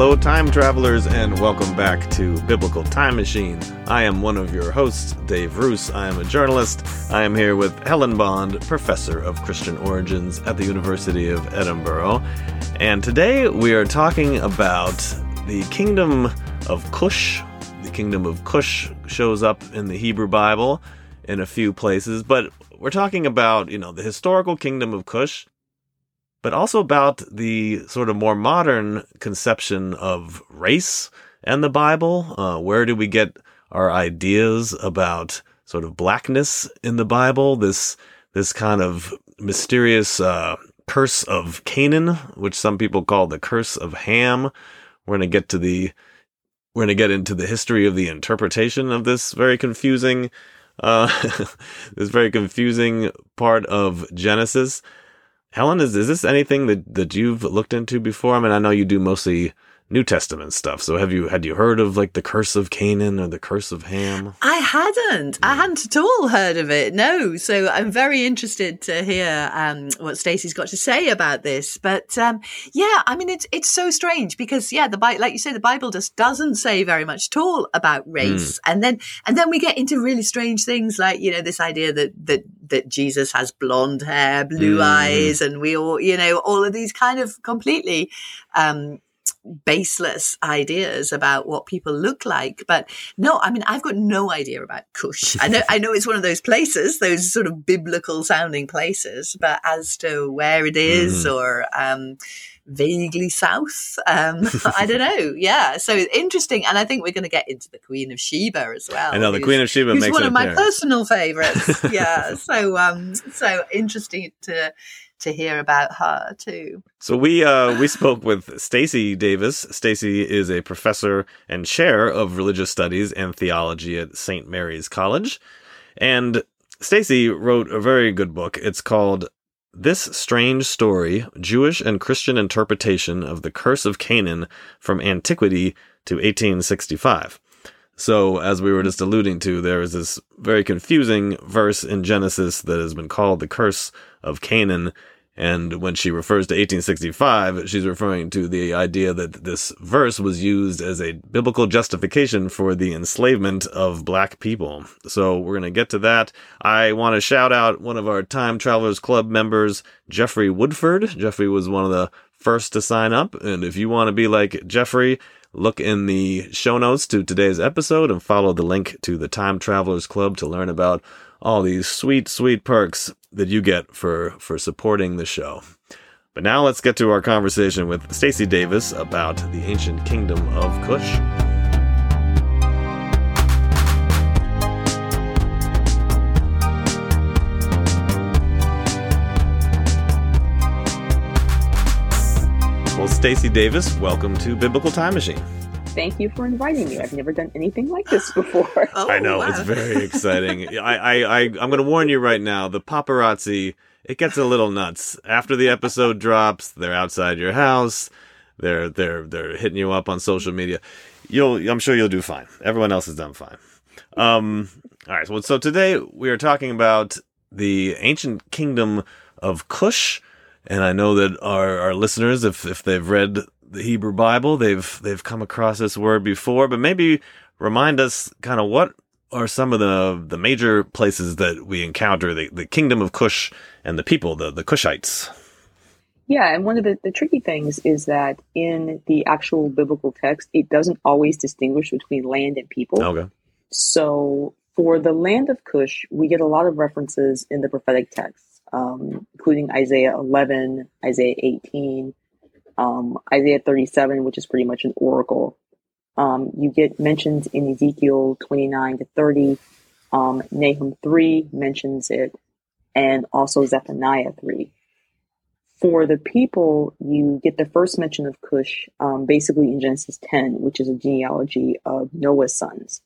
Hello, time travelers, and welcome back to Biblical Time Machine. I am one of your hosts, Dave Roos. I am a journalist. I am here with Helen Bond, professor of Christian origins at the University of Edinburgh. And today we are talking about the kingdom of Cush. The kingdom of Cush shows up in the Hebrew Bible in a few places, but we're talking about, you know, the historical kingdom of Cush but also about the sort of more modern conception of race and the Bible. Uh, where do we get our ideas about sort of blackness in the Bible? This this kind of mysterious uh, curse of Canaan, which some people call the curse of Ham. We're going to get to the we're going to get into the history of the interpretation of this very confusing uh, this very confusing part of Genesis. Helen, is, is this anything that, that you've looked into before? I mean, I know you do mostly New Testament stuff. So have you had you heard of like the curse of Canaan or the curse of Ham? I hadn't. I hadn't at all heard of it. No. So I'm very interested to hear um, what Stacy's got to say about this. But um, yeah, I mean it's it's so strange because yeah, the Bible, like you say, the Bible just doesn't say very much at all about race, mm. and then and then we get into really strange things like you know this idea that that that Jesus has blonde hair, blue mm. eyes, and we all you know all of these kind of completely. Um, baseless ideas about what people look like. But no, I mean, I've got no idea about Cush. I know, I know it's one of those places, those sort of biblical sounding places, but as to where it is mm. or, um, vaguely south. Um, I don't know. Yeah. So it's interesting. And I think we're going to get into the Queen of Sheba as well. I know the Queen of Sheba makes one of my personal favorites. yeah. So, um, so interesting to, to hear about her too. So we uh, we spoke with Stacy Davis. Stacy is a professor and chair of religious studies and theology at St. Mary's College, and Stacy wrote a very good book. It's called This Strange Story: Jewish and Christian Interpretation of the Curse of Canaan from Antiquity to 1865. So, as we were just alluding to, there is this very confusing verse in Genesis that has been called the curse of Canaan. And when she refers to 1865, she's referring to the idea that this verse was used as a biblical justification for the enslavement of black people. So we're going to get to that. I want to shout out one of our Time Travelers Club members, Jeffrey Woodford. Jeffrey was one of the first to sign up. And if you want to be like Jeffrey, Look in the show notes to today's episode and follow the link to the Time Travelers Club to learn about all these sweet, sweet perks that you get for, for supporting the show. But now let's get to our conversation with Stacy Davis about the ancient kingdom of Cush. Well, Stacy Davis, welcome to Biblical Time Machine. Thank you for inviting me. I've never done anything like this before. oh, I know wow. it's very exciting. I, I, I, I'm going to warn you right now. The paparazzi, it gets a little nuts after the episode drops. They're outside your house. They're, they're, they're hitting you up on social media. You'll, I'm sure you'll do fine. Everyone else has done fine. Um, all right. So, so today we are talking about the ancient kingdom of Cush. and I know that our, our listeners, if, if they've read the Hebrew Bible, they've, they've come across this word before, but maybe remind us kind of what are some of the, the major places that we encounter the, the kingdom of Cush and the people, the, the Cushites. Yeah, and one of the, the tricky things is that in the actual biblical text, it doesn't always distinguish between land and people. Okay. So for the land of Cush, we get a lot of references in the prophetic text um, including Isaiah 11, Isaiah 18, um, Isaiah 37, which is pretty much an oracle. Um, you get mentions in Ezekiel 29 to 30. Um, Nahum 3 mentions it, and also Zephaniah 3. For the people, you get the first mention of Cush um, basically in Genesis 10, which is a genealogy of Noah's sons.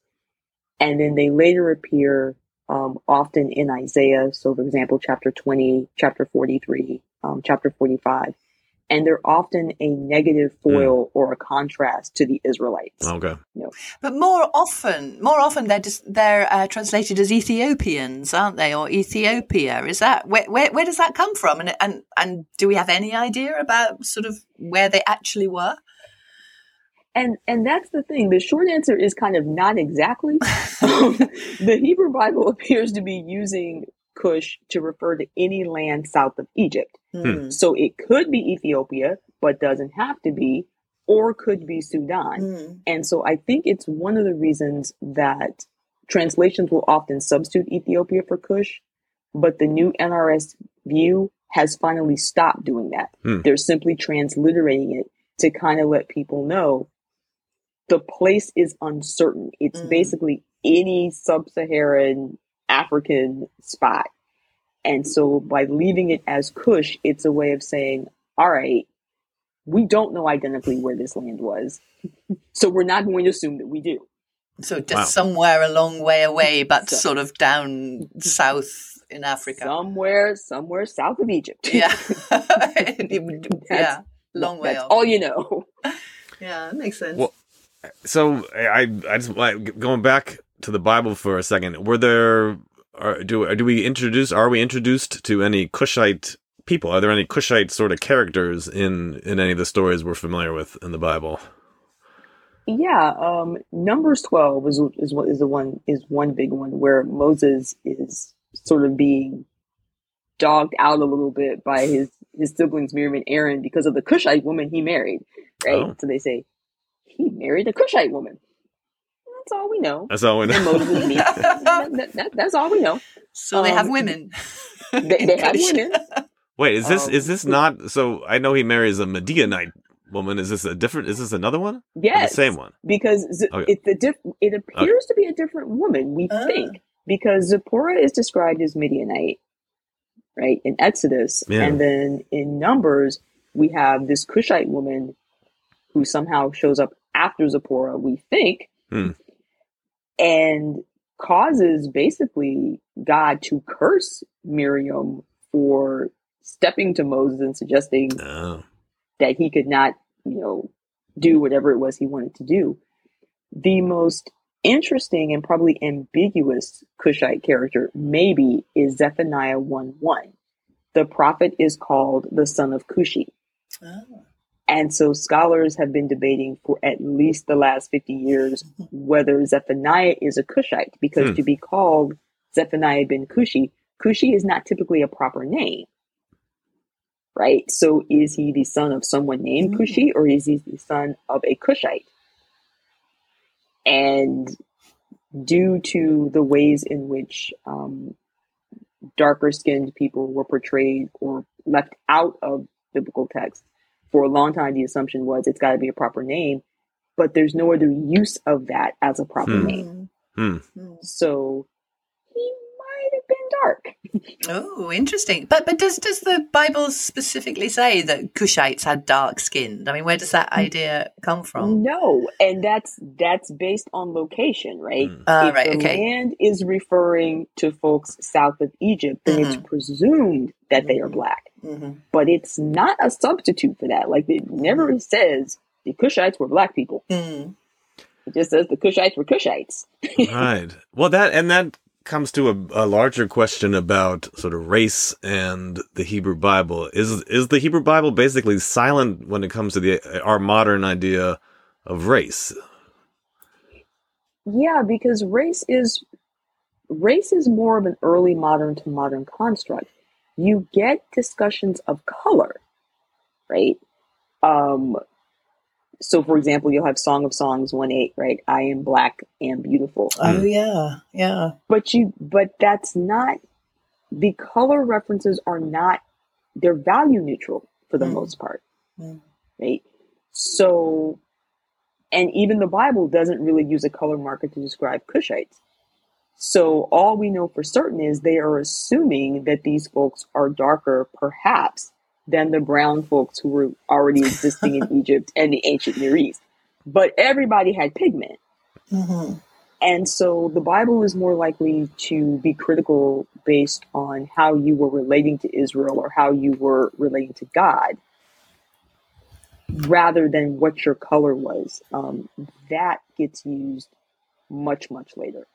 And then they later appear um, often in Isaiah. So, for example, chapter 20, chapter 43, um, chapter 45. And they're often a negative hmm. foil mm. or a contrast to the Israelites. Okay. You know. But more often, more often they're just, they're uh, translated as Ethiopians, aren't they? Or Ethiopia. Is that, where, where, where does that come from? And, and, and do we have any idea about sort of where they actually were? and and that's the thing. The short answer is kind of not exactly. Um, the Hebrew Bible appears to be using Cush to refer to any land south of Egypt. Mm. So it could be Ethiopia, but doesn't have to be, or could be Sudan. Mm. And so I think it's one of the reasons that translations will often substitute Ethiopia for Cush, but the new NRS view has finally stopped doing that. Hmm. They're simply transliterating it to kind of let people know the place is uncertain. It's basically any sub Saharan African spot. And so by leaving it as Cush, it's a way of saying, all right, we don't know identically where this land was. So we're not going to assume that we do. So just Wow. somewhere a long way away, but So- sort of down south in Africa. Somewhere, somewhere south of Egypt. Yeah. yeah. Long way off. all you know. Yeah, that makes sense. Well, So I I just like going back to the Bible for a second. Were there are, do do we introduce are we introduced to any Cushite people? Are there any Cushite sort of characters in in any of the stories we're familiar with in the Bible? Yeah, um, Numbers twelve is is what is the one is one big one where Moses is sort of being dogged out a little bit by his his siblings Miriam and Aaron because of the Cushite woman he married, right? Oh. So they say he married a Cushite woman. That's all we know. That's all we know. Moses that, that- that- that's all we know. so they have um, women. They, they have women. Wait, is this Um, is this not so? I know he marries a Midianite woman. Is this a different? Is this another one? Or Yes, the same one. because Z- Okay. it's a diff- it appears to be a different woman. We Ah. think because Zipporah is described as Midianite, right in Exodus, Yeah. and then in Numbers we have this Cushite woman who somehow shows up after Zipporah. We think, Hmm. And causes basically God to curse Miriam for stepping to Moses and suggesting Oh, that he could not, you know, do whatever it was he wanted to do. The most interesting and probably ambiguous Cushite character, maybe, is Zephaniah 1 1. The prophet is called the son of Cushi. Oh. And so scholars have been debating for at least the last 50 years whether Zephaniah is a Cushite, because Hmm. to be called Zephaniah ben Cushi, Cushi is not typically a proper name. Right? So is he the son of someone named Hmm. Cushi or is he the son of a Cushite? And due to the ways in which um, darker skinned people were portrayed or left out of biblical texts, for a long time the assumption was it's got to be a proper name, but there's no other use of that as a proper Hmm. name. Hmm. Mm. So he might have been dark. Oh, interesting. But but does does the Bible specifically say that Cushites had dark skin? I mean, where does that idea come from? No, and that's that's based on location, right? Hmm. Ah, if right, the okay. land is referring to folks south of Egypt, then it's Mhm. presumed that they are Mhm. black. hmm But it's not a substitute for that. Like it never says the Cushites were black people. Mm. It just says the Cushites were Cushites. right. Well, that and that comes to a, a larger question about sort of race and the Hebrew Bible. Is is the Hebrew Bible basically silent when it comes to the our modern idea of race? Yeah, because race is race is more of an early modern to modern construct. You get discussions of color, right? Um, so, for example, you'll have Song of Songs one eight, right? I am black and beautiful, Oh yeah, yeah. but you, but that's not the color references are not they're value neutral for the Mm. most part, Mm. right? So, and even the Bible doesn't really use a color marker to describe Cushites. So all we know for certain is they are assuming that these folks are darker, perhaps, than the brown folks who were already existing in Egypt and the ancient Near East. But everybody had pigment. hmm And so the Bible is more likely to be critical based on how you were relating to Israel or how you were relating to God rather than what your color was. Um, that gets used much, much later.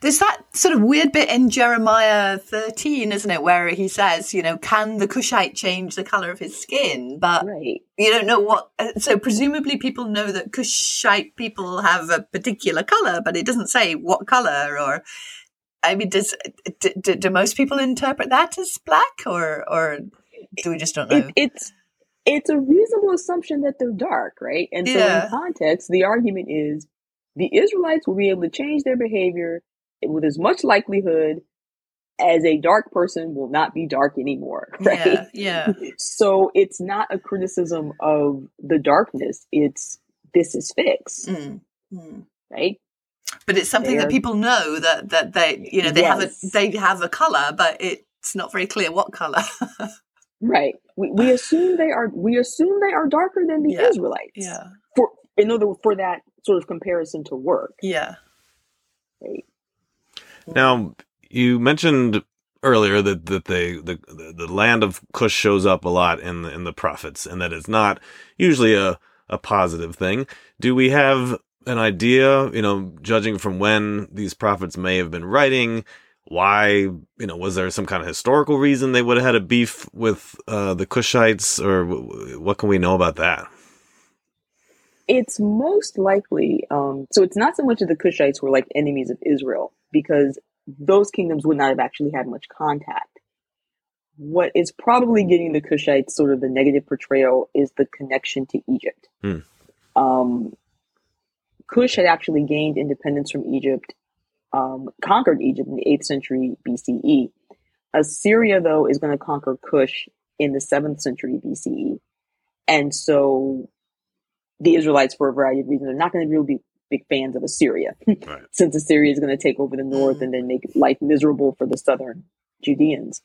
There's that sort of weird bit in Jeremiah 13, isn't it, where he says, you know, can the Cushite change the color of his skin? But right. you don't know what. uh, So presumably people know that Cushite people have a particular color, but it doesn't say what color or. I mean, does do, do, do most people interpret that as black, or or do we just don't know? It, it's it's a reasonable assumption that they're dark, right? And so Yeah. in context, the argument is the Israelites will be able to change their behavior with as much likelihood as a dark person will not be dark anymore, right? Yeah, yeah. So it's not a criticism of the darkness. It's this is fixed, Mm, mm. right? But it's something that They're- people know that that they you know they have a they have a color, but it's not very clear what color. Right. We, we assume they are we assume they are darker than the Yeah. Israelites. yeah, in other for that sort of comparison to work. yeah, Right. Now, you mentioned earlier that, that they the, the the land of Cush shows up a lot in the in the prophets, and that it's not usually a a positive thing. Do we have an idea, you know, judging from when these prophets may have been writing? Why, you know, was there some kind of historical reason they would have had a beef with uh, the Cushites, or w- what can we know about that? It's most likely um so it's not so much that the Cushites were like enemies of Israel because those kingdoms would not have actually had much contact. What is probably getting the Cushites sort of the negative portrayal is the connection to Egypt. Hmm. Um, Cush had actually gained independence from Egypt, um, conquered Egypt in the 8th century BCE. Assyria, though, is going to conquer Cush in the 7th century BCE. And so the Israelites, for a variety of reasons, are not going to really be big fans of Assyria, Right. since Assyria is going to take over the north Mhm. and then make life miserable for the southern Judeans.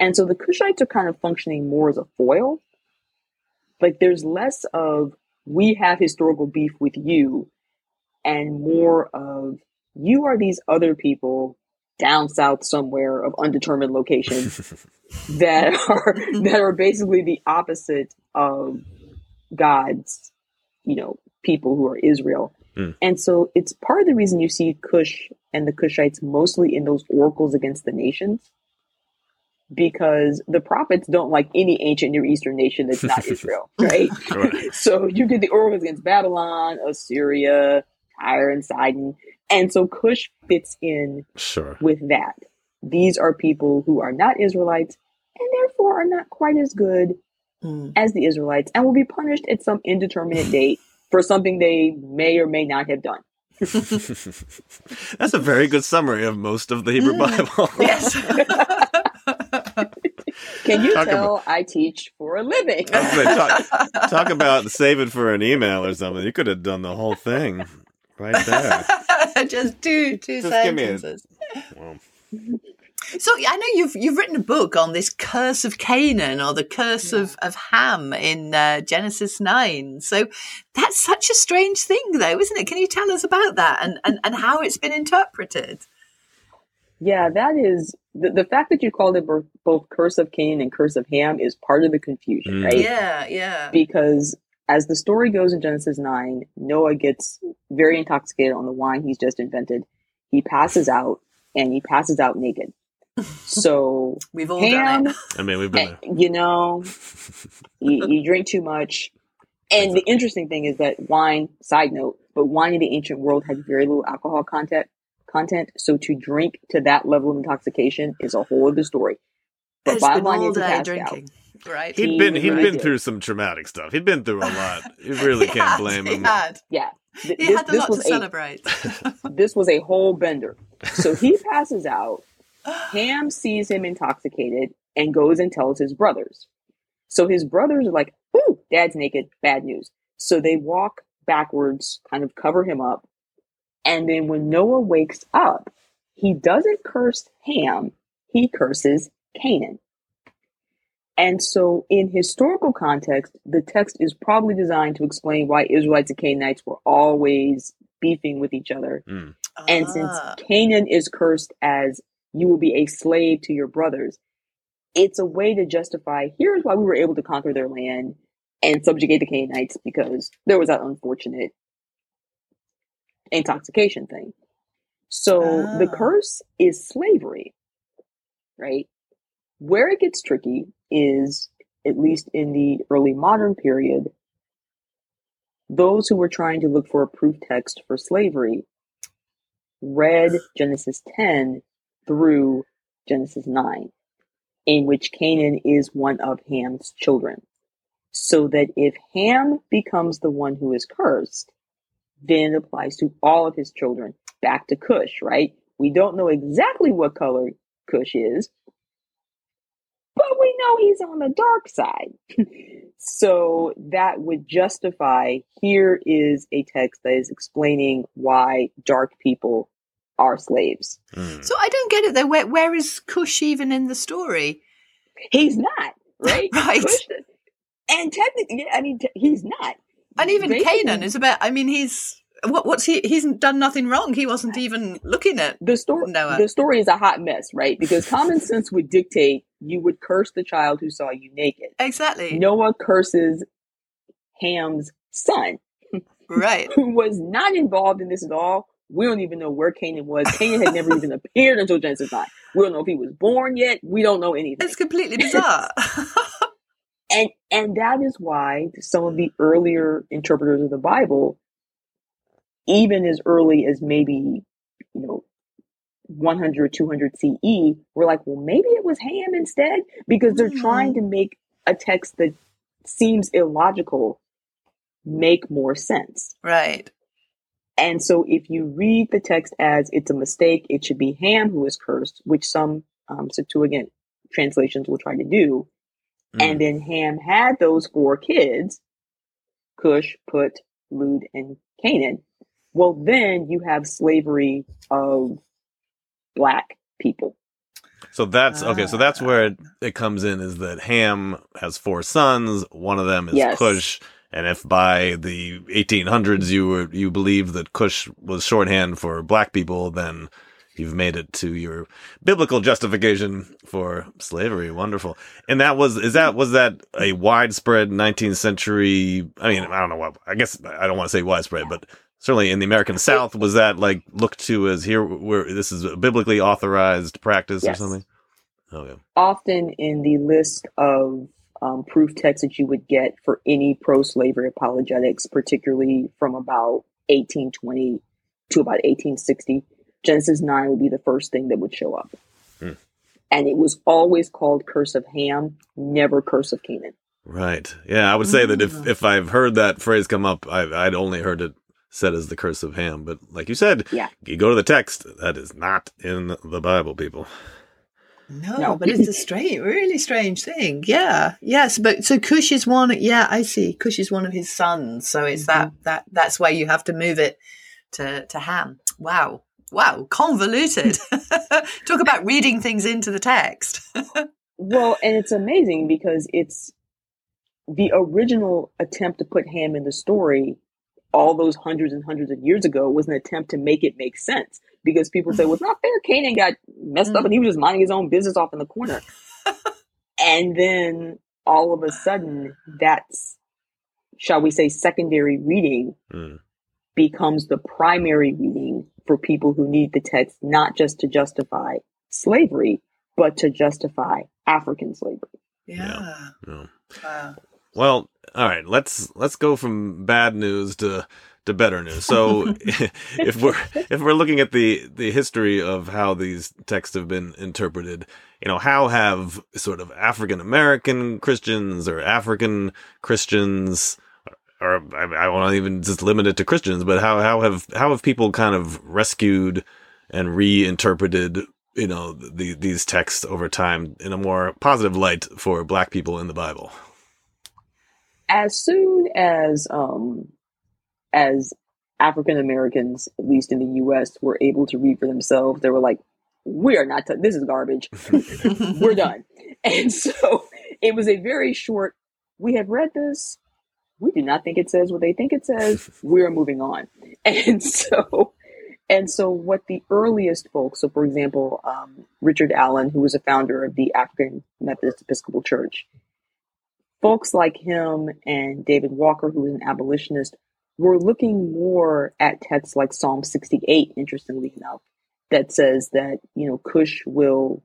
And so the Cushites are kind of functioning more as a foil. Like there's less of we have historical beef with you and more of you are these other people down south somewhere of undetermined location that are that are basically the opposite of God's, you know, people who are Israel. Mm. And so it's part of the reason you see Cush and the Cushites mostly in those oracles against the nations. Because the prophets don't like any ancient Near Eastern nation that's not Israel, right? Right. So you get the oracles against Babylon, Assyria, Tyre, and Sidon. And so Cush fits in Sure. with that. These are people who are not Israelites and therefore are not quite as good Mm. as the Israelites and will be punished at some indeterminate date for something they may or may not have done. That's a very good summary of most of the Hebrew Bible. yes. Can you Talk tell I teach for a living? I was gonna say, talk, talk about save it for an email or something. You could have done the whole thing right there. just two two Just give me a- sentences. Well, So I know you've you've written a book on this curse of Canaan or the curse of, of Ham in uh, Genesis nine. So that's such a strange thing, though, isn't it? Can you tell us about that and, and, and how it's been interpreted? Yeah, that is the, the fact that you called it both, both Curse of Canaan and Curse of Ham is part of the confusion, Mm. right? Yeah, yeah. Because as the story goes in Genesis 9, Noah gets very intoxicated on the wine he's just invented. He passes out and he passes out naked. So We've all Ham, done it. I mean, we've been there. you know, you, you drink too much. And the interesting thing is that wine, side note, but wine in the ancient world had very little alcohol content. Content, so to drink to that level of intoxication is a whole other story. But It's bottom been all day passed drinking, right? He'd He been he'd really been through some traumatic stuff. He'd been through a lot. You really He can't had, blame he him. Had. Yeah, Th- He this, had a this lot to a celebrate. this was a whole bender. So he passes out. Ham sees him intoxicated and goes and tells his brothers. So his brothers are like, "Ooh, dad's naked. Bad news." So they walk backwards, kind of cover him up, and then when Noah wakes up, he doesn't curse Ham. He curses Canaan. And so, in historical context, the text is probably designed to explain why Israelites and Canaanites were always beefing with each other. Mm. And since Ah. Canaan is cursed as you will be a slave to your brothers, it's a way to justify here's why we were able to conquer their land and subjugate the Canaanites because there was that unfortunate intoxication thing. So the Ah. curse is slavery, right? Where it gets tricky is, at least in the early modern period, those who were trying to look for a proof text for slavery read Genesis 10 through Genesis 9, in which Canaan is one of Ham's children. So that if Ham becomes the one who is cursed, then it applies to all of his children back to Cush, right? We don't know exactly what color Cush is, but we know he's on the dark side. so that would justify here is a text that is explaining why dark people are slaves. Mm. So I don't get it though. Where where is Cush even in the story? He's not, right? Right. Cush- and technically, I mean, t- he's not. And even Basically- Canaan is about. I mean, he's what? What's he? He's done nothing wrong. He wasn't even looking at. the story Noah. the story is a hot mess, right? Because common sense would dictate you would curse the child who saw you naked. Exactly. Noah curses Ham's son, Right. who was not involved in this at all. We don't even know where Canaan was. Canaan had never even appeared until Genesis 9. We don't know if he was born yet. We don't know anything. It's completely bizarre. And and that is why some of the earlier interpreters of the Bible, even as early as maybe, you know, 100, 200 CE, were like, well, maybe it was Ham instead, because they're Hmm. trying to make a text that seems illogical make more sense. right. And so if you read the text as it's a mistake, it should be Ham who is cursed, which some um, Septuagint translations will try to do. Mm. And then Ham had those four kids, Cush, Put, Lud, and Canaan. Well, then you have slavery of black people. So that's okay. So Ah. that's where it, it comes in is that Ham has four sons. One of them is Yes. Cush, and if by the 1800s you were you believe that Cush was shorthand for black people, then you've made it to your biblical justification for slavery. Wonderful. And that was is that was that a widespread 19th century? I mean, I don't know what. I guess I don't want to say widespread, but certainly in the American South, was that like looked to as here where this is a biblically authorized practice or something? Oh yeah. Often in the list of um, proof text that you would get for any pro slavery apologetics, particularly from about 1820 to about 1860, Genesis 9 would be the first thing that would show up. Hmm. And it was always called Curse of Ham, never Curse of Canaan. Right. Yeah, I would say that if Mm. if I've heard that phrase come up, I've, I'd only heard it said as the curse of Ham. But like you said, Yeah. you go to the text, that is not in the Bible, people. No, No. but it's a strange, really strange thing. Yeah. Yes, but so Cush is one. Yeah, I see. Cush is one of his sons. So it's that mm-hmm. that that's why you have to move it to to Ham. Wow. Wow, convoluted. Talk about reading things into the text. Well, and it's amazing because it's the original attempt to put Ham in the story all those hundreds and hundreds of years ago was an attempt to make it make sense because people say, well, it's not fair. Canaan got messed up and he was just minding his own business off in the corner. and then all of a sudden, that's, shall we say, secondary reading Mm. becomes the primary reading for people who need the text, not just to justify slavery, but to justify African slavery. yeah. Yeah. Wow. Well, all right. Let's let's go from bad news to to better news. So, if we're if we're looking at the the history of how these texts have been interpreted, you know, how have sort of African American Christians or African Christians or I, I won't even just limit it to Christians, but how how have how have people kind of rescued and reinterpreted you know the, these texts over time in a more positive light for Black people in the Bible? As soon as um, as African Americans, at least in the U.S., were able to read for themselves, they were like, "We are not. T- this is garbage. we're done." And so it was a very short. We have read this. We do not think it says what they think it says. We're moving on. And so, and so, what the earliest folks, so for example, um, Richard Allen, who was a founder of the African Methodist Episcopal Church, folks like him and David Walker, who was an abolitionist, were looking more at texts like Psalm 68, interestingly enough, that says that, you know, Cush will,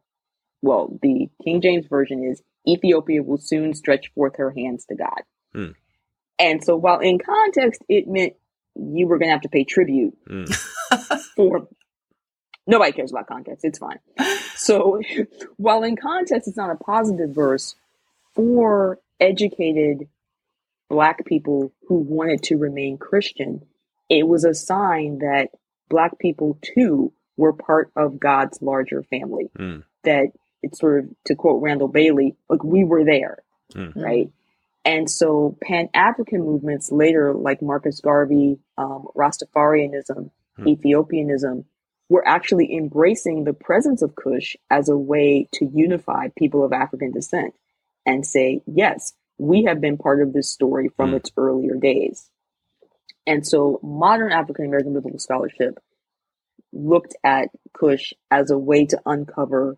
well, the King James Version is Ethiopia will soon stretch forth her hands to God. Hmm. And so while in context, it meant you were going to have to pay tribute Mm. for nobody cares about context it's fine so while in context it's not a positive verse for educated black people who wanted to remain christian it was a sign that black people too were part of god's larger family Mm. that it's sort of to quote randall bailey like we were there Mm. right and so Pan African movements later, like Marcus Garvey, um, Rastafarianism, Hmm. Ethiopianism, were actually embracing the presence of Cush as a way to unify people of African descent and say, yes, we have been part of this story from Hmm. its earlier days. And so modern African American biblical scholarship looked at Cush as a way to uncover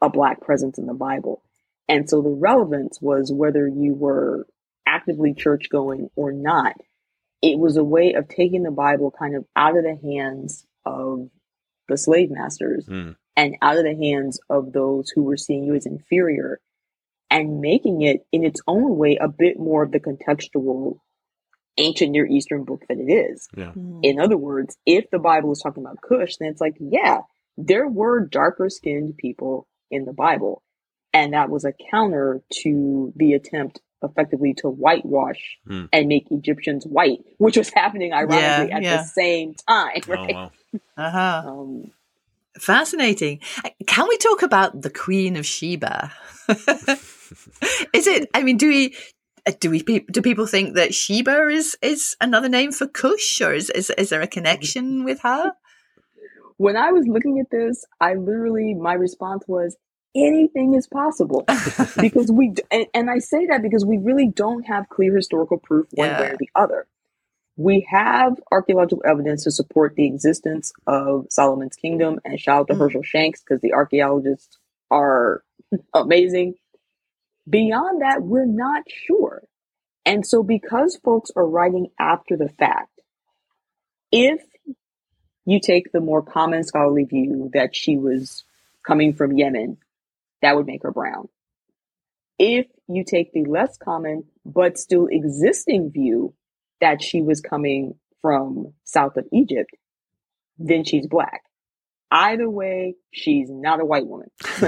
a black presence in the Bible. And so the relevance was whether you were actively church going or not. It was a way of taking the Bible kind of out of the hands of the slave masters Mm. and out of the hands of those who were seeing you as inferior and making it in its own way a bit more of the contextual ancient Near Eastern book that it is. Yeah. In other words, if the Bible is talking about Cush, then it's like, yeah, there were darker skinned people in the Bible. And that was a counter to the attempt effectively to whitewash Hmm. and make Egyptians white, which was happening ironically Yeah, at yeah. the same time. Oh, wow. Uh-huh. Um, Fascinating. Can we talk about the Queen of Sheba? is it? I mean, do we? uh, Do we? Do people think that Sheba is is another name for Cush, or is is, is there a connection with her? when I was looking at this, I literally, my response was, anything is possible. because we, and, and I say that because we really don't have clear historical proof one way or the other. We have archaeological evidence to support the existence of Solomon's kingdom, and shout out to Mm. Hershel Shanks because the archaeologists are amazing. Beyond that, we're not sure. And so, because folks are writing after the fact, if you take the more common scholarly view that she was coming from Yemen, that would make her brown. If you take the less common but still existing view that she was coming from south of Egypt, then she's black. Either way, she's not a white woman.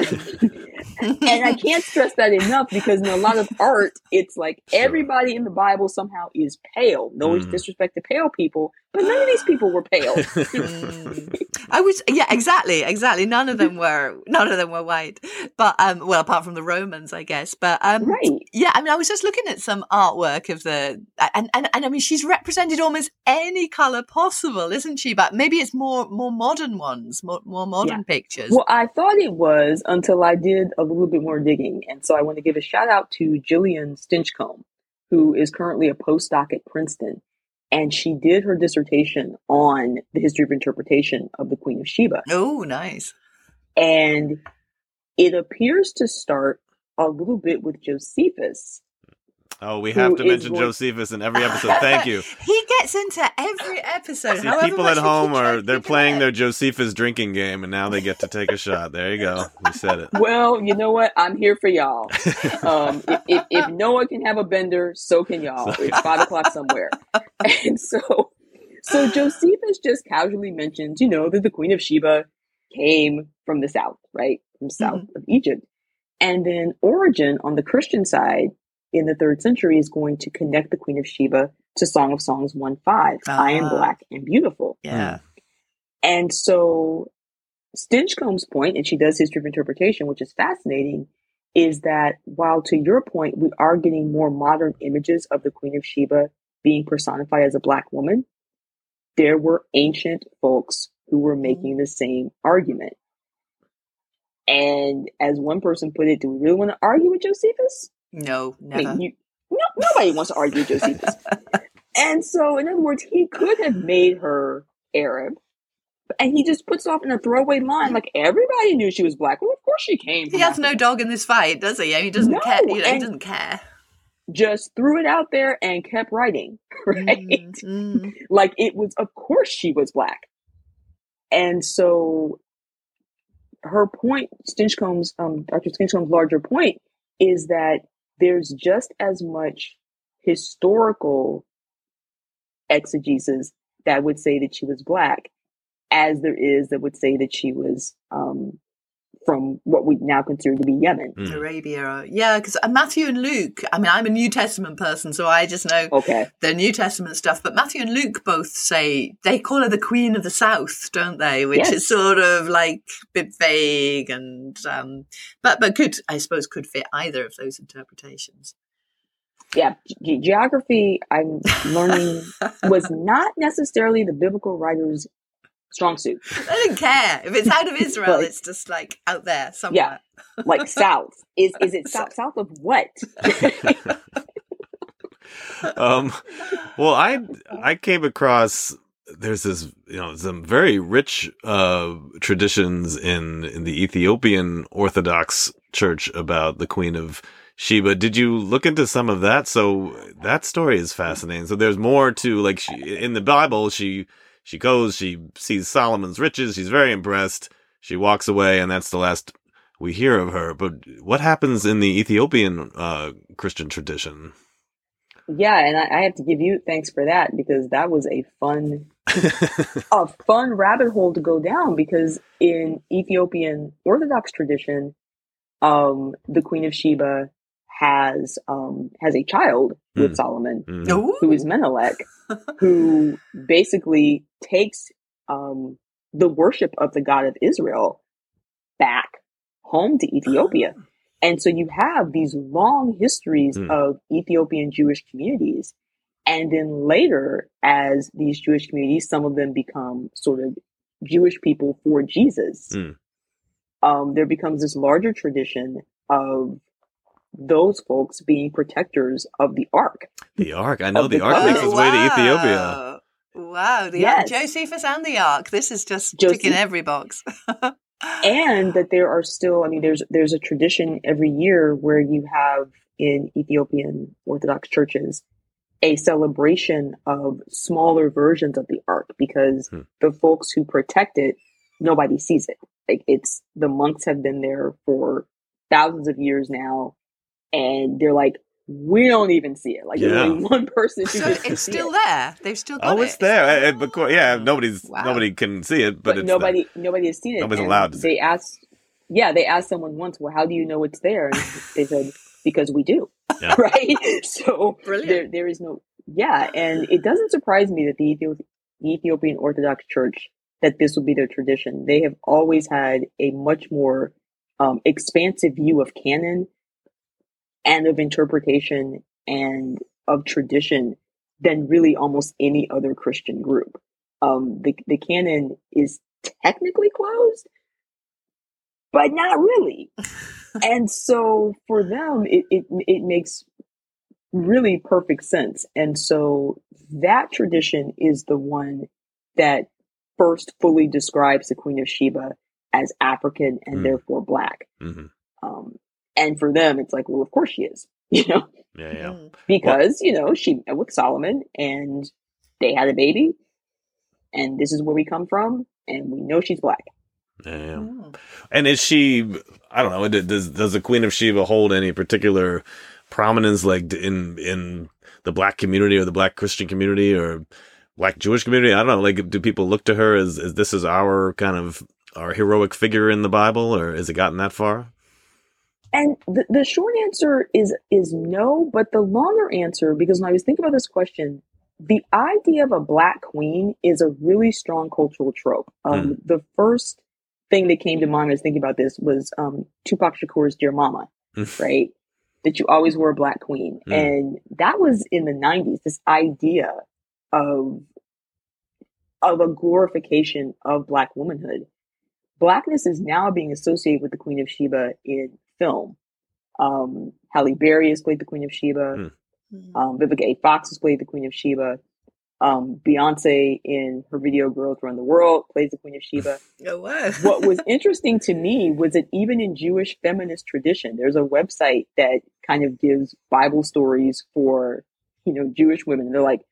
and I can't stress that enough because in a lot of art, it's like everybody in the Bible somehow is pale. No Mhm. disrespect to pale people, but none of these people were pale. Mm. I was yeah, exactly, exactly. None of them were none of them were white, but um, well, apart from the Romans, I guess. But um, right. yeah, I mean, I was just looking at some artwork of the, and, and, and I mean, she's represented almost any color possible, isn't she? But maybe it's more, more modern ones, more, more modern pictures. Well, I thought it was until I did a little bit more digging. And so I want to give a shout out to Jillian Stinchcomb, who is currently a postdoc at Princeton. And she did her dissertation on the history of interpretation of the Queen of Sheba. Oh, nice. And it appears to start a little bit with Josephus. Oh, we have to mention going- Josephus in every episode. Thank you. he gets into every episode. See, people at home are they're keep it playing their Josephus drinking game, and now they get to take a shot. There you go. We said it. Well, you know what? I'm here for y'all. Um, if, if, if Noah can have a bender, so can y'all. It's five o'clock somewhere. And so, so Josephus just casually mentions, you know, that the Queen of Sheba came from the south, right? From south of Egypt. And then Origen on the Christian side in the third century is going to connect the Queen of Sheba to Song of Songs 1 5. Ah. I am black and beautiful. Yeah. Hmm. And so Stinchcomb's point, and she does history of interpretation, which is fascinating, is that while to your point, we are getting more modern images of the Queen of Sheba being personified as a black woman, there were ancient folks who were hmm. making the same argument. And as one person put it, do we really want to argue with Josephus? No, I mean, never. you, no, nobody wants to argue Josephus. and so, in other words, he could have made her Arab, and he just puts off in a throwaway line like everybody knew she was black. Well, of course she came. He has no dog in this fight, does he? I mean, he doesn't No, care. You know, he doesn't care. Just threw it out there and kept writing, right? Mm, mm. Like it was, of course she was black. and so her point, Stinchcomb's, um, Dr. Stinchcomb's larger point is that there's just as much historical exegesis that would say that she was black as there is that would say that she was um, from what we now consider to be Yemen. Mm. Arabia. Yeah, because uh, Matthew and Luke, I mean, I'm a New Testament person, so I just know okay. the New Testament stuff. But Matthew and Luke both say, they call her the Queen of the South, don't they? Which yes. is sort of like a bit vague and, um, but, but could, I suppose, could fit either of those interpretations. Yeah, ge- geography, I'm learning, was not necessarily the biblical writers' strong suit. I don't care if it's out of Israel. it's just like out there somewhere. Yeah, like south. Is is it south? South of what? um, well, I I came across there's this you know some very rich uh, traditions in in the Ethiopian Orthodox Church about the Queen of Sheba. Did you look into some of that? So that story is fascinating. So there's more to like she, in the Bible. She she goes, she sees Solomon's riches, she's very impressed. She walks away, and that's the last we hear of her. But what happens in the Ethiopian uh, Christian tradition? Yeah, and I, I, have to give you thanks for that because that was a fun, a fun rabbit hole to go down. Because in Ethiopian Orthodox tradition, um, the Queen of Sheba has um, has a child with mm. Solomon, mm. who is Menelik, who basically takes um, the worship of the God of Israel back home to Ethiopia. And so you have these long histories mm. of Ethiopian Jewish communities. And then later, as these Jewish communities, some of them become sort of Jewish people for Jesus, mm. um, there becomes this larger tradition of those folks being protectors of the ark. The ark. I know the, the ark makes its way to Ethiopia. Wow, the yes. Ark, Josephus and the Ark. This is just Joseph- ticking every box. and that there are still, I mean, there's there's a tradition every year where you have in Ethiopian Orthodox churches a celebration of smaller versions of the Ark because hmm. the folks who protect it, nobody sees it. Like it's the monks have been there for thousands of years now, and they're like, we don't even see it. Like yeah. only one person who so it's still it. there. They've still got oh, it's there. But yeah, nobody's wow. nobody can see it, but, but nobody there. nobody has seen it. Nobody's allowed to. They asked, yeah, they asked someone once, well, how do you know it's there? And they said because we do, yeah. right? So Brilliant. there there is no yeah, and it doesn't surprise me that the, Ethi- Ethiopian Orthodox Church that this will be their tradition. They have always had a much more um, expansive view of canon and of interpretation and of tradition than really almost any other Christian group. Um, the, the canon is technically closed, but not really. and so for them, it, it, it makes really perfect sense. And so that tradition is the one that first fully describes the Queen of Sheba as African and mm. therefore black. Mm-hmm. Um, and for them, it's like, well, of course she is, you know? Yeah, yeah. Mm. Because, well, you know, she met with Solomon and they had a baby and this is where we come from and we know she's black. Yeah. Oh. And is she, I don't know, does, does the Queen of Sheba hold any particular prominence like in, in the black community or the black Christian community or black Jewish community? I don't know. Like, do people look to her as, as this is our kind of our heroic figure in the Bible or has it gotten that far? And the, the short answer is is no, but the longer answer, because when I was thinking about this question, the idea of a black queen is a really strong cultural trope. Um, mm. The first thing that came to mind was thinking about this was um, Tupac Shakur's "Dear Mama," right? That you always were a black queen, mm. and that was in the '90s. This idea of of a glorification of black womanhood. Blackness is now being associated with the Queen of Sheba in film. Um, Halle Berry has played the Queen of Sheba. Mm. Um, Vivica A. Fox has played the Queen of Sheba. Um, Beyonce in her video Girls Run the World plays the Queen of Sheba. Oh, wow. what was interesting to me was that even in Jewish feminist tradition, there's a website that kind of gives Bible stories for, you know, Jewish women. They're like,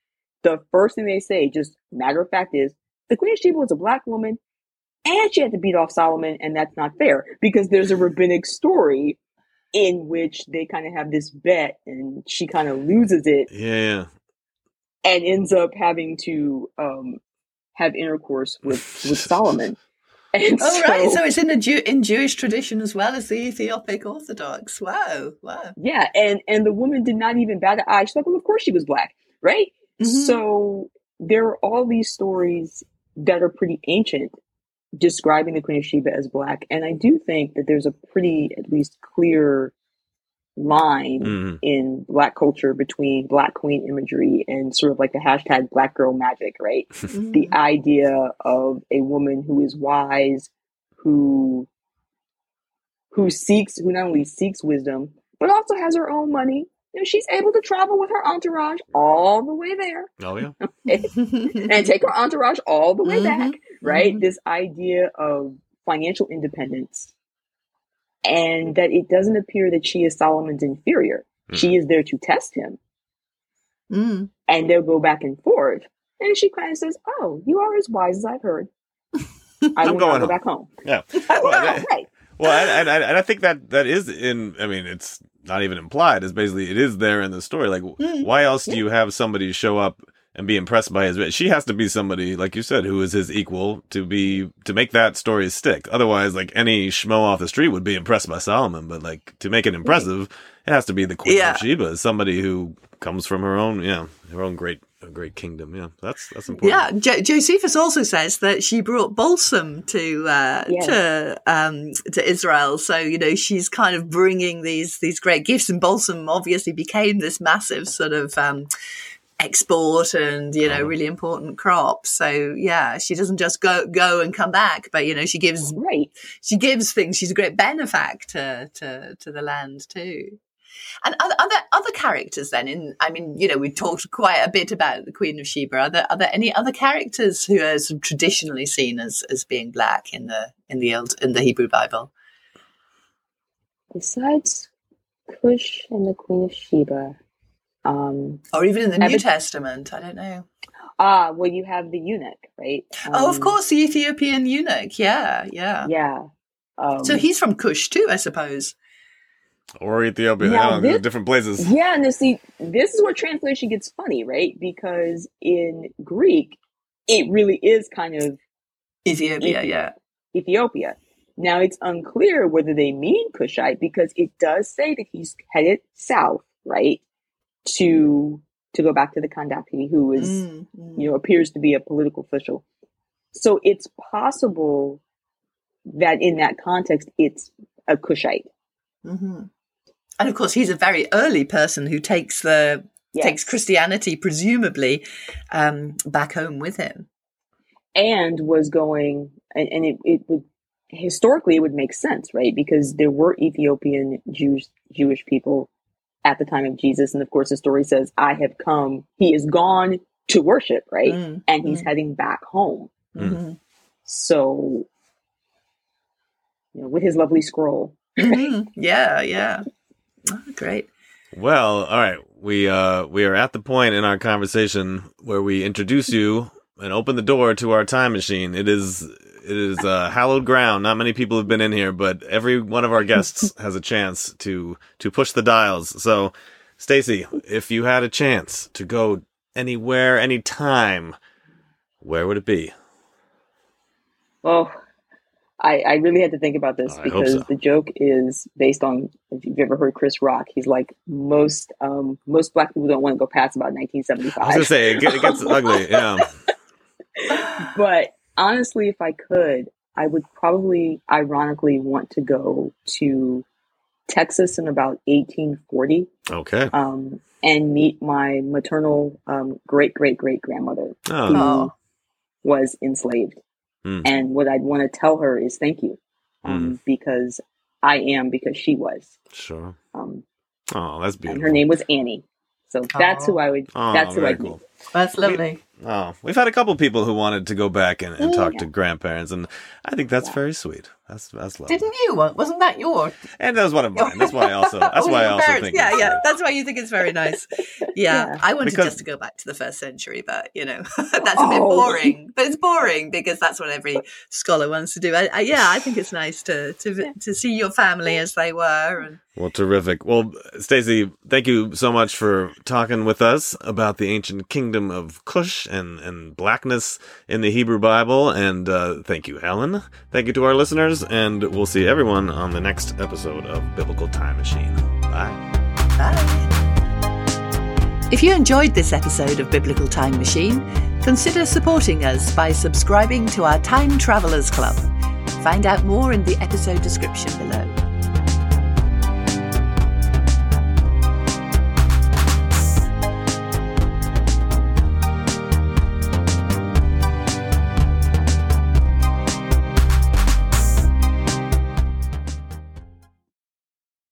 the first thing they say, just matter of fact, is the Queen of Sheba was a black woman and she had to beat off Solomon, and that's not fair because there's a rabbinic story in which they kind of have this bet, and she kind of loses it Yeah. and ends up having to um, have intercourse with with Solomon. And Oh right, so it's in a Jew- in Jewish tradition as well as the Ethiopic Orthodox. Wow, wow. yeah, and and the woman did not even bat an eye. She's like, well, of course she was black, right? Mhm. So there are all these stories that are pretty ancient describing the Queen of Sheba as black. And I do think that there's a pretty, at least clear line Mhm. in black culture between black queen imagery and sort of like the hashtag black girl magic, right? Mhm. The idea of a woman who is wise, who who seeks, who not only seeks wisdom, but also has her own money. You know, she's able to travel with her entourage all the way there Oh yeah. and take her entourage all the way Mhm, back, right? mhm. This idea of financial independence and that it doesn't appear that she is Solomon's inferior. She is there to test him Mm. and they'll go back and forth. And she kind of says, Oh, you are as wise as I've heard. I I'm will going now go home." back home. Yeah. well, Well, right. Well, and, and, and I think that that is in. I mean, it's not even implied. It's basically it is there in the story. Like, Mm. why else do you have somebody show up and be impressed by his? She has to be somebody, like you said, who is his equal to be to make that story stick. Otherwise, like any schmo off the street would be impressed by Solomon, but like to make it impressive, it has to be the Queen Yeah. of Sheba, somebody who comes from her own, yeah, her own great, a great kingdom. Yeah, that's that's important. Yeah, jo- Josephus also says that she brought balsam to uh, Yes. to um, to Israel. So you know she's kind of bringing these these great gifts, and balsam obviously became this massive sort of um, export and you know Uh-huh. really important crop. So yeah, she doesn't just go go and come back, but you know she gives Right. she gives things. She's a great benefactor to to the land too. And other other other characters then in I mean, you know, we talked quite a bit about the Queen of Sheba. Are there are there any other characters who are sort of traditionally seen as as being black in the in the old in the Hebrew Bible? Besides Cush and the Queen of Sheba, um, Or even in the New Testament, I don't know. ah, well, you have the eunuch, right? oh, of Um, course, the Ethiopian eunuch. Yeah, yeah. Yeah. Um, So he's from Cush too, I suppose. Or Ethiopia, Now I this- different places. Yeah, and this, see, this is where translation gets funny, right? Because in Greek, it really is kind of Ethiopia, Ethi- yeah. Ethiopia. Now it's unclear whether they mean Cushite because it does say that he's headed south, right? To to go back to the Kandake, who is Mm, mm. you know appears to be a political official. So it's possible that in that context, it's a Cushite. hmm And of course, he's a very early person who takes the Yes. takes Christianity, presumably, um, back home with him. and was going and, and it, it would historically it would make sense right because there were ethiopian jewish jewish people at the time of jesus and of course the story says i have come he is gone to worship right Mm, and he's mm. heading back home mhm, so you know with his lovely scroll mhm. Yeah, yeah. Great. Well, all right. We uh we are at the point in our conversation where we introduce you and open the door to our time machine. It is it is uh, hallowed ground. Not many people have been in here, but every one of our guests has a chance to to push the dials. So, Stacy, if you had a chance to go anywhere, anytime, where would it be? oh I, I really had to think about this I because so. the joke is based on if you've ever heard Chris Rock, he's like most um most black people don't want to go past about 1975. I was gonna say it, it gets ugly. Yeah. but honestly, if I could, I would probably, ironically, want to go to Texas in about 1840 Okay. um, and meet my maternal um, great great great grandmother who Oh, Oh. was enslaved. Hmm. And what I'd want to tell her is thank you um, because I am because she was. sure. Um, Oh, that's and beautiful. her name was Annie. So that's who I would. Oh, that's who very I'd cool. meet. That's lovely. Oh, we've had a couple people who wanted to go back and, and talk yeah. to grandparents, and I think that's Yeah. very sweet. That's that's lovely. Didn't you? Wasn't that your? And that was one of mine. That's why I also. That's Oh, why I also parents. think. Yeah, it's, yeah. uh, That's why you think it's very nice. Yeah, Yeah. I wanted Because- just to go back to the first century, but you know that's a bit Oh. boring. But it's boring because that's what every scholar wants to do. I, I, yeah, I think it's nice to to to see your family as they were, and Well, terrific. Well, Stacy, thank you so much for talking with us about the ancient kingdom of Cush and, and blackness in the Hebrew Bible. And uh, thank you, Helen. Thank you to our listeners. And we'll see everyone on the next episode of Biblical Time Machine. Bye. Bye. If you enjoyed this episode of Biblical Time Machine, consider supporting us by subscribing to our Time Travelers Club. Find out more in the episode description below.